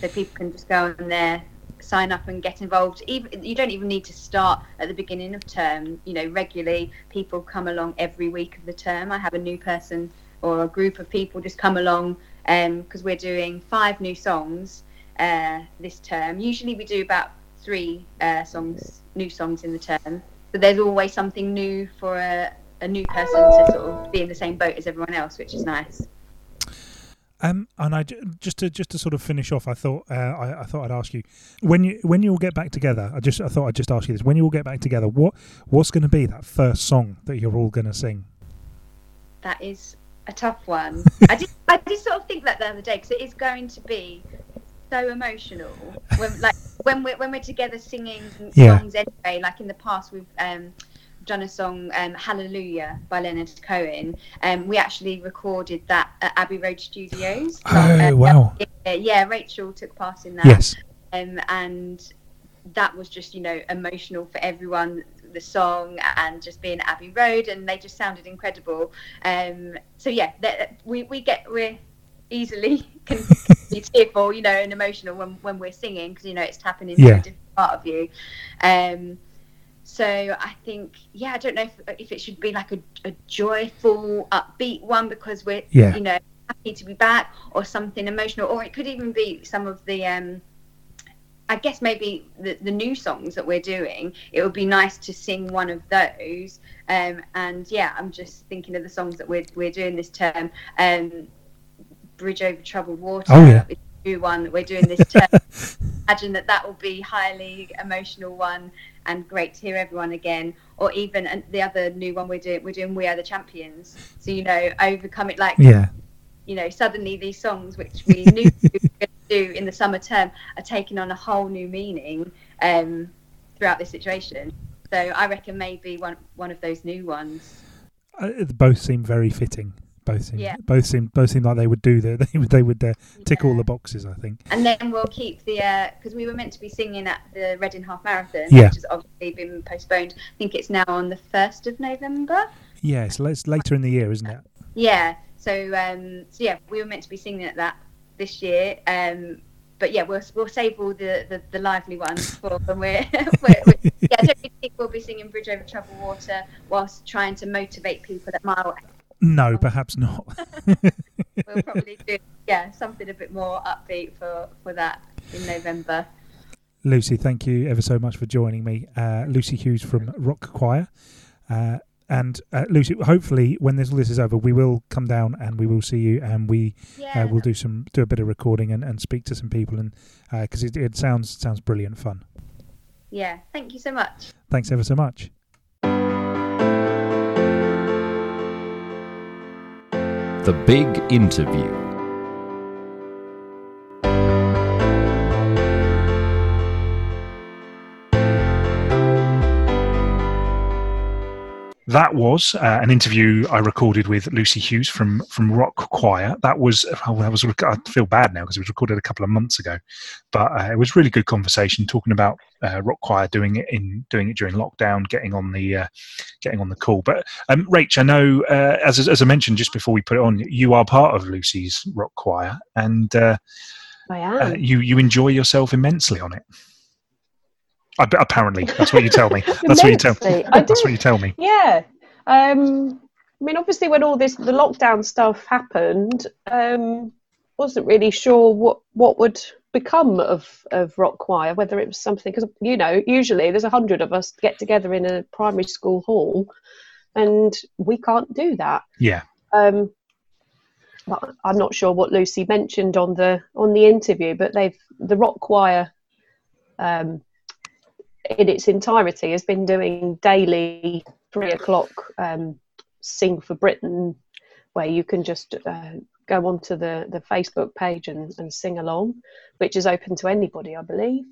so people can just go on there sign up and get involved. Even you don't even need to start at the beginning of term. You know regularly people come along every week of the term. I have a new person or a group of people just come along because we're doing five new songs uh, this term. Usually we do about three uh, songs new songs in the term. But there's always something new for a, a new person to sort of be in the same boat as everyone else which is nice Um, and I just to just to sort of finish off, I thought uh, I, I thought I'd ask you when you when you all get back together. I just I thought I'd just ask you this: when you all get back together, what what's going to be that first song that you're all going to sing? that is a tough one. I did, I did sort of think that the other day because it is going to be so emotional when, like, when we're when we're together singing Yeah. songs anyway. Like in the past, we've um, done a song um, "Hallelujah" by Leonard Cohen, and we actually recorded that at Abbey Road Studios. Oh, wow. Yeah, yeah, Rachel took part in that Yes. um, and that was just you know emotional for everyone the song and just being at abbey road and they just sounded incredible um, so yeah we, we get we're easily can be tearful you know and emotional when, when we're singing because you know it's tapping into Yeah. a different part of you um, so I think, yeah, I don't know if, if it should be like a, a joyful, upbeat one because we're, Yeah. you know, happy to be back, or something emotional, or it could even be some of the, um, I guess maybe the, the new songs that we're doing. It would be nice to sing one of those. Um, and yeah, I'm just thinking of the songs that we're we're doing this term. Um, Bridge over troubled water. Oh, yeah. is a new one that we're doing this term. Imagine that that will be highly emotional one and great to hear everyone again. Or even and the other new one we're doing, we're doing We Are the Champions. So you know, overcome it like Yeah. you know, suddenly these songs, which we knew we were going to do in the summer term, are taking on a whole new meaning um, throughout this situation. So I reckon maybe one one of those new ones. Uh, both seem very fitting. Both seem Yeah. both seem both seem like they would do the they would they would uh, tick all the boxes. I think. And then we'll keep the because we were meant to be singing at the Reading Half Marathon, Yeah. which has obviously been postponed. I think it's now on the first of November. Yeah, it's, later in the year, isn't it? Yeah. So um, so yeah, we were meant to be singing at that this year. Um, but yeah, we'll we'll save all the, the, the lively ones for when we're, we're, we're yeah. I don't really think we'll be singing Bridge Over Troubled Water whilst trying to motivate people at mile. No, perhaps not. We'll probably do yeah something a bit more upbeat for for that in November. Lucy, thank you ever so much for joining me. Uh, Lucy Hughes from Rock Choir. Uh, and uh, Lucy, hopefully, when this all this is over, we will come down and we will see you, and we Yeah. uh, we'll do some do a bit of recording and, and speak to some people, and because it, it sounds sounds brilliant fun. Yeah. Thank you so much. Thanks ever so much. The Big Interview. That was uh, an interview I recorded with Lucy Hughes from from Rock Choir. That was oh, that was I feel bad now because it was recorded a couple of months ago, but uh, it was really good conversation talking about uh, Rock Choir doing it in doing it during lockdown, getting on the uh, getting on the call. But um, Rach, I know uh, as as I mentioned just before we put it on, you are part of Lucy's Rock Choir, and uh, I am. you you enjoy yourself immensely on it. Apparently, that's what you tell me. That's what you tell. I That's what you tell me. Yeah. Um, I mean, obviously, when all this the lockdown stuff happened, um, wasn't really sure what what would become of of rock choir. Whether it was something because you know, usually there's a hundred of us get together in a primary school hall, and we can't do that. Yeah. Um, but I'm not sure what Lucy mentioned on the on the interview, but they've the rock choir. Um, in its entirety has been doing daily three o'clock um, sing for britain where you can just uh, go onto the, the facebook page and, and sing along which is open to anybody i believe.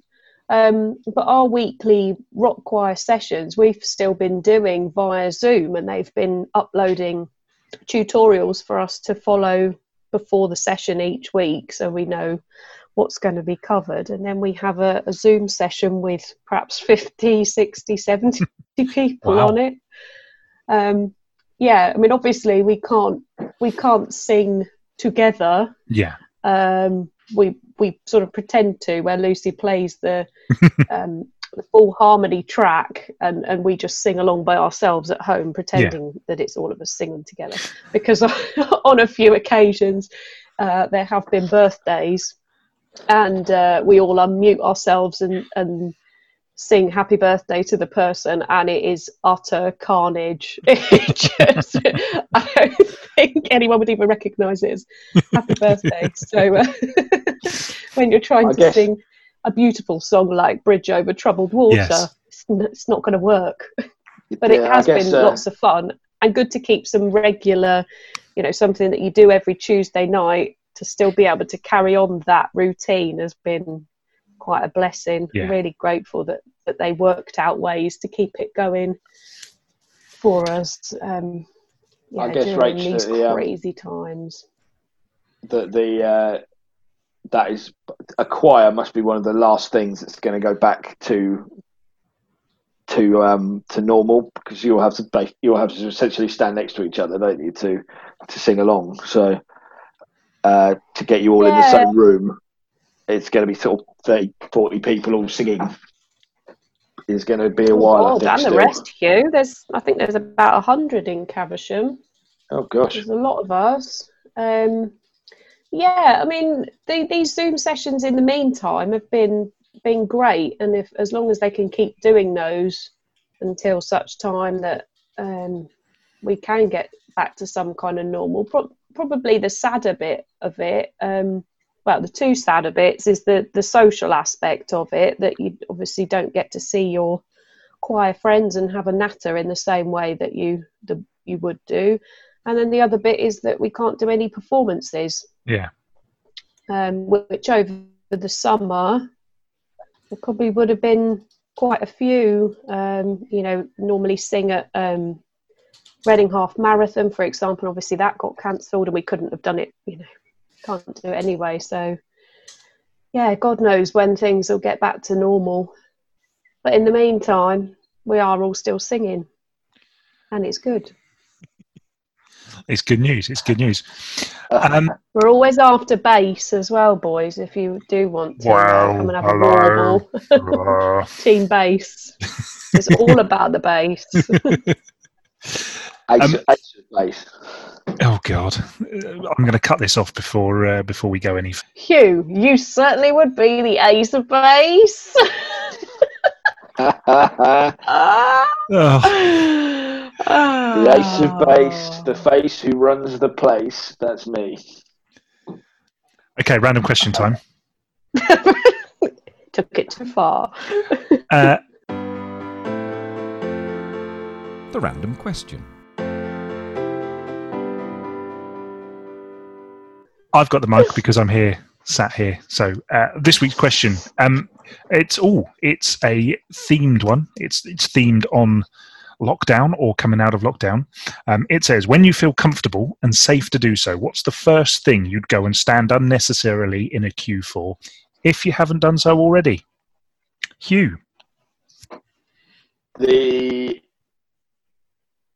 Um, but our weekly rock choir sessions, we've still been doing via Zoom, and they've been uploading tutorials for us to follow before the session each week, so we know what's going to be covered. And then we have a, a Zoom session with perhaps 50, 60, 70 people Wow. on it. Um, yeah, I mean, obviously we can't we can't sing together Yeah. um, we we sort of pretend to where Lucy plays the um, the full harmony track and and we just sing along by ourselves at home pretending that it's all of us singing together because on a few occasions uh, there have been birthdays and uh, we all unmute ourselves and and sing happy birthday to the person and it is utter carnage. It just, i don't think anyone would even recognize it as happy birthday. So uh, when you're trying I to guess- sing a beautiful song like bridge over troubled water Yes. it's, it's not going to work. But it Yeah, I has guess, been uh, lots of fun and good to keep some regular you know something that you do every tuesday night to still be able to carry on that routine has been quite a blessing. Yeah. really grateful that that they worked out ways to keep it going for us um yeah, I guess, during Rach, these that the, um, crazy times. That the uh, that is a choir must be one of the last things that's going to go back to to um to normal because you'll have to you'll have to essentially stand next to each other don't you to to sing along. So uh to get you all in the same room it's going to be sort of 30 40 people all singing is going to be a while oh, and still. rest hugh there's i think there's about hundred in caversham oh gosh There's a lot of us. Um, yeah, I mean, the, these Zoom sessions in the meantime have been been great, and if as long as they can keep doing those until such time that um, we can get back to some kind of normal. Pro- probably the sadder bit of it, um, well, the two sadder bits is the the social aspect of it that you obviously don't get to see your choir friends and have a natter in the same way that you the, you would do and then the other bit is that we can't do any performances Yeah. um, which over the summer there probably would have been quite a few um, you know normally sing at um, Reading Half Marathon for example obviously that got cancelled and we couldn't have done it you know can't do it anyway so yeah God knows when things will get back to normal but in the meantime we are all still singing and it's good It's good news. It's good news. Um, We're always after bass as well, boys. If you do want to uh, Well, come and have hello. a warble, uh, team bass. It's all about the bass. ace, Um, ace of base oh God, Uh, I'm going to cut this off before uh, before we go any. f- Hugh, you certainly would be the ace of bass. Ah. Oh, The ace of base, the face who runs the place. That's me. okay, random question time. Took it too far. Uh, The random question. I've got the mug because I'm here, sat here. So uh, this week's question, um, it's oh, it's a themed one. It's it's themed on lockdown or coming out of lockdown. Um, it says, when you feel comfortable and safe to do so, what's the first thing you'd go and stand unnecessarily in a queue for, if you haven't done so already? Hugh. The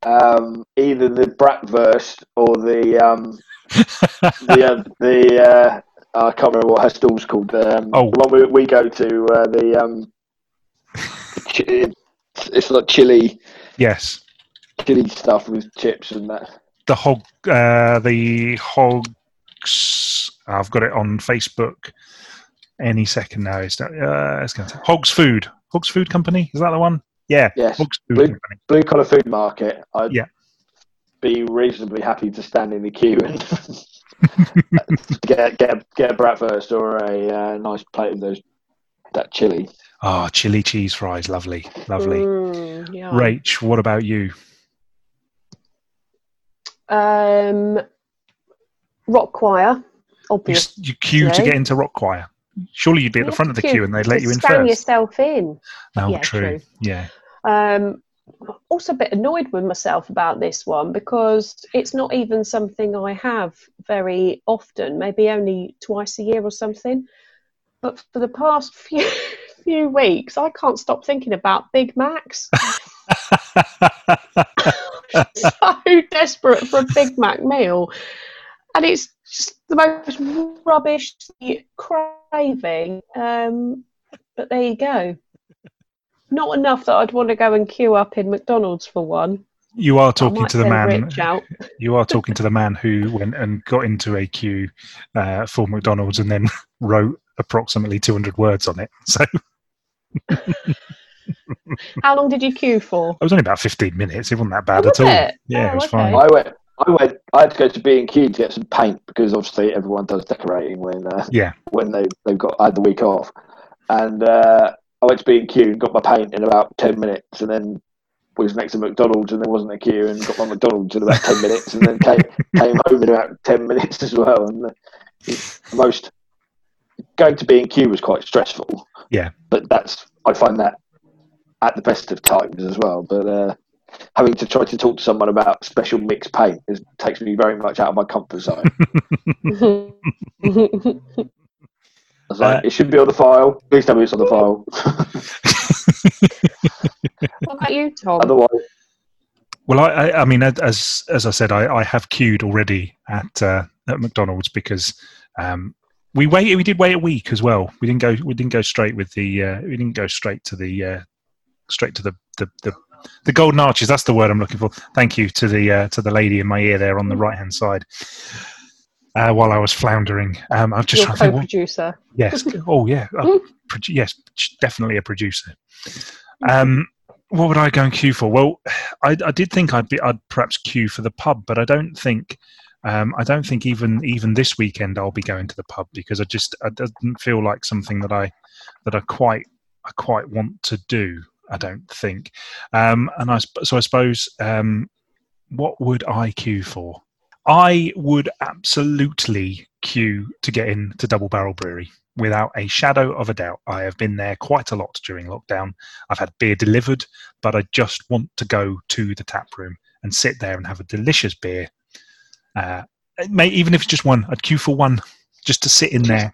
um, either the Bratwurst or the um, the uh, the uh, I can't remember what her stall's called. Um, Oh. the one we, we go to. Uh, the um, it's, it's like chili yes, chili stuff with chips and that. the hog, uh, the hogs. I've got it on Facebook. Any second now, it's, uh, it's going to Hogs Food. Hogs Food Company is that the one? Yeah, Yes, Hogs Food Blue- Company. blue collar food market. I'd Yeah. Be reasonably happy to stand in the queue and get get get a Bratwurst or a uh, nice plate of those that chili. Oh, chili cheese fries, lovely, lovely. Mm, yeah. Rach, what about you? Um, rock choir, You, obviously. s- you queue to get into rock choir. Surely you'd be at the front of the to queue and they'd let you in scan first. yourself in. Oh, Yeah, true. true. Yeah. Um, also a bit annoyed with myself about this one because it's not even something I have very often, maybe only twice a year or something. But for the past few few weeks, I can't stop thinking about Big Macs. so desperate for a Big Mac meal, and it's just the most rubbish craving. Um, but there you go. Not enough that I'd want to go and queue up in McDonald's for one. you are talking to the man. You are talking to the man who went and got into a queue uh, for McDonald's and then wrote approximately 200 words on it. So How long did you queue for? It was only about 15 minutes. It wasn't that bad Oh, at was all. it? Yeah, Oh, it was okay. fine. I went. I went. I had to go to B and Q to get some paint because obviously everyone does decorating when uh, Yeah. when they they've got I had the week off, and uh, I went to B and Q and got my paint in about ten minutes, and then was next to McDonald's and there wasn't a queue, and got my McDonald's in about ten minutes, and then came came home in about ten minutes as well. And uh, the most going to B and Q was quite stressful. Yeah. but that's I find that at the best of times as well. But uh, having to try to talk to someone about special mixed paint is, takes me very much out of my comfort zone. I was like, Uh, it should be on the file. Please tell me it's on the file. what about you, Tom? Otherwise, Well, I, I, I mean, as as I said, I, I have queued already at uh, at McDonald's because um, we waited. We did wait a week as well. We didn't go. We didn't go straight with the. Uh, we didn't go straight to the uh, straight to the, the the the golden arches. That's the word I'm looking for. Thank you to the uh, to the lady in my ear there on the right hand side. Uh, while I was floundering, um, I've just Your trying to think co-producer. Yes. Oh, yeah. Produ- yes, definitely a producer. Um, what would I go and queue for? Well, I, I did think I'd be, I'd perhaps queue for the pub, but I don't think, um, I don't think even even this weekend I'll be going to the pub because I just it doesn't feel like something that I that I quite I quite want to do. I don't think, um, and I so I suppose um, what would I queue for? I would absolutely queue to get in to Double Barrel Brewery without a shadow of a doubt. I have been there quite a lot during lockdown. I've had beer delivered, but I just want to go to the tap room and sit there and have a delicious beer. Uh, may, even if it's just one, I'd queue for one just to sit in there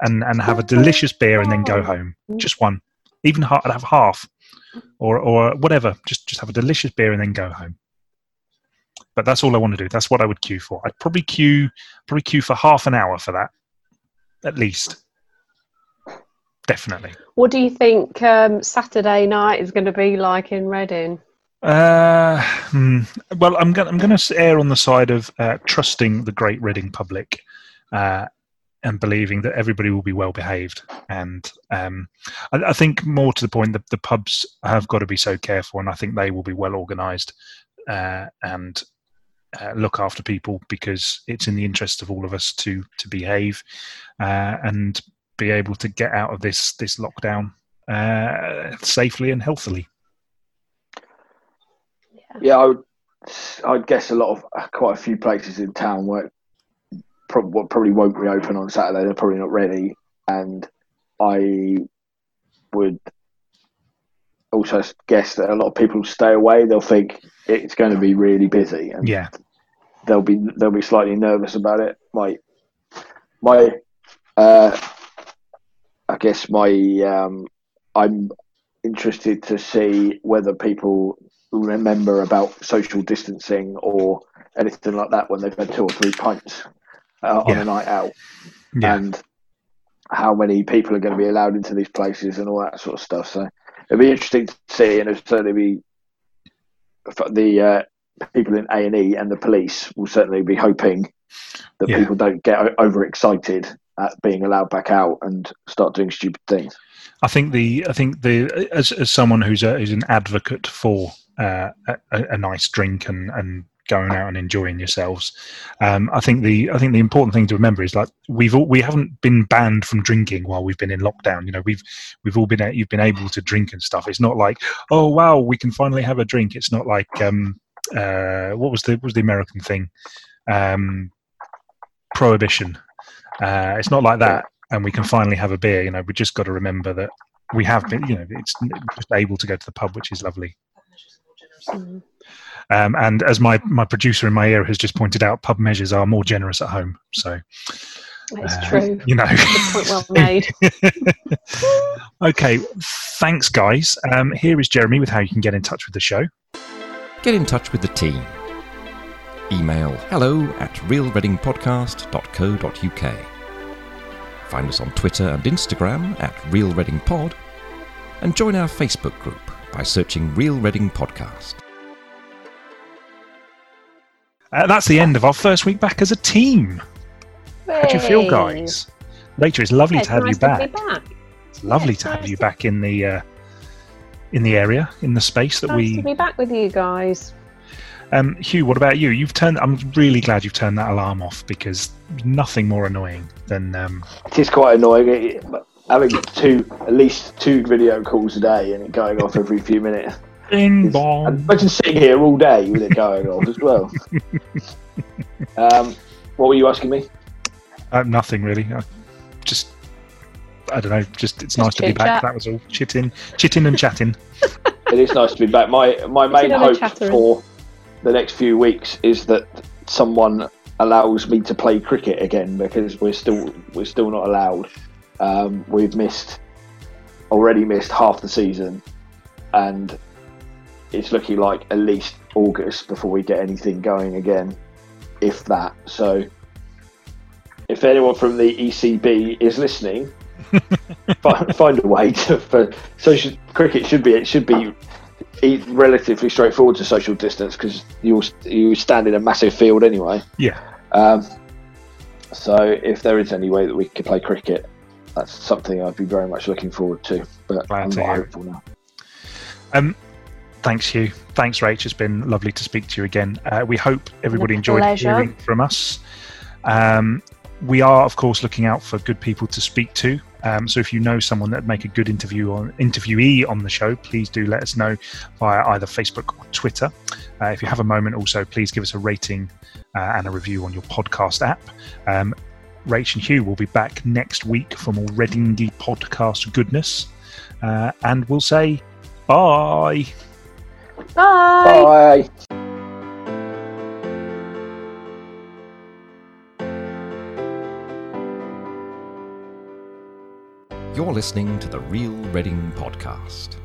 and, and have a delicious beer and then go home. Just one. Even ha- I'd have half or, or whatever. Just, just have a delicious beer and then go home. But that's all I want to do. That's what I would queue for. I'd probably queue probably queue for half an hour for that, at least. Definitely. What do you think um, Saturday night is going to be like in Reading? Uh, hmm, well, I'm going. I'm going to err on the side of uh, trusting the great Reading public, uh, and believing that everybody will be well behaved. And um, I, I think more to the point that the pubs have got to be so careful, and I think they will be well organised uh, and uh, look after people because it's in the interest of all of us to to behave uh, and be able to get out of this this lockdown uh, safely and healthily. yeah, I would. I'd guess a lot of quite a few places in town where probably probably won't reopen on Saturday. They're probably not ready, and I would also guess that a lot of people stay away. They'll think it's going to be really busy, and Yeah. they'll be they'll be slightly nervous about it. My my uh, I guess my um, I'm interested to see whether people remember about social distancing or anything like that when they've had two or three pints uh, on a night out, Yeah. and how many people are going to be allowed into these places and all that sort of stuff. So it'll be interesting to see, and it'll certainly be the uh, people in A and E and the police will certainly be hoping that Yeah. people don't get overexcited at being allowed back out and start doing stupid things. I think the I think the as as someone who's a, who's an advocate for uh, a, a nice drink and and going out and enjoying yourselves, um, I think the I think the important thing to remember is like we've all, we haven't been banned from drinking while we've been in lockdown. You know we've we've all been a- you've been able to drink and stuff. It's not like oh wow we can finally have a drink. It's not like um uh what was the what was the American thing um prohibition. Uh, it's not like that. and we can finally have a beer, you know, we just got to remember that we have been, you know, it's just able to go to the pub, which is lovely. Mm. Um, and as my, my producer in my ear has just pointed out, pub measures are more generous at home. So, that's uh, true. you know. Good point well made. okay, thanks, guys. Um, here is Jeremy with how you can get in touch with the show. Get in touch with the team. Email hello at realreadingpodcast.co.uk. Find us on Twitter and Instagram at Real Reading Pod, and join our Facebook group by searching Real Reading Podcast. Uh, that's the end of our first week back as a team. How do you feel, guys? Rachel, it's lovely Yeah, to have nice you back. To be back. It's lovely it's to have you to- back in the uh, in the area, in the space that Nice we to be back with you guys. Um, Hugh, what about you? You've turned. I'm really glad you've turned that alarm off because nothing more annoying than. Um, It is quite annoying it- having two, at least two video calls a day and it going off every few minutes. Bing It's- bong. and Imagine sitting here all day with it going off as well. um, what were you asking me? Uh, nothing really. I just. I don't know. Just it's nice to be back. chit-chat. That was all. Chitting, chitting, and chatting. It is nice to be back. My my main hope chattering. for the next few weeks is that someone allows me to play cricket again because we're still we're still not allowed. Um, we've missed already missed half the season, and it's looking like at least August before we get anything going again, if that. So, if anyone from the ECB is listening, find, find a way to for social cricket should be it should be relatively straightforward to social distance because you you stand in a massive field anyway. Yeah. Um, so if there is any way that we could play cricket, that's something I'd be very much looking forward to. But Glad I'm to not hopeful now. Um, thanks, Hugh. Thanks, Rach. It's been lovely to speak to you again. Uh, we hope everybody enjoyed pleasure. hearing from us. Um, we are, of course, looking out for good people to speak to. Um, so if you know someone that make a good interview on interviewee on the show, please do let us know via either Facebook or Twitter. Uh, if you have a moment, also please give us a rating uh, and a review on your podcast app. Um, Rach and Hugh will be back next week for more Readingy podcast goodness, uh, and we'll say bye. Bye. Bye. You're listening to the Real Reading Podcast.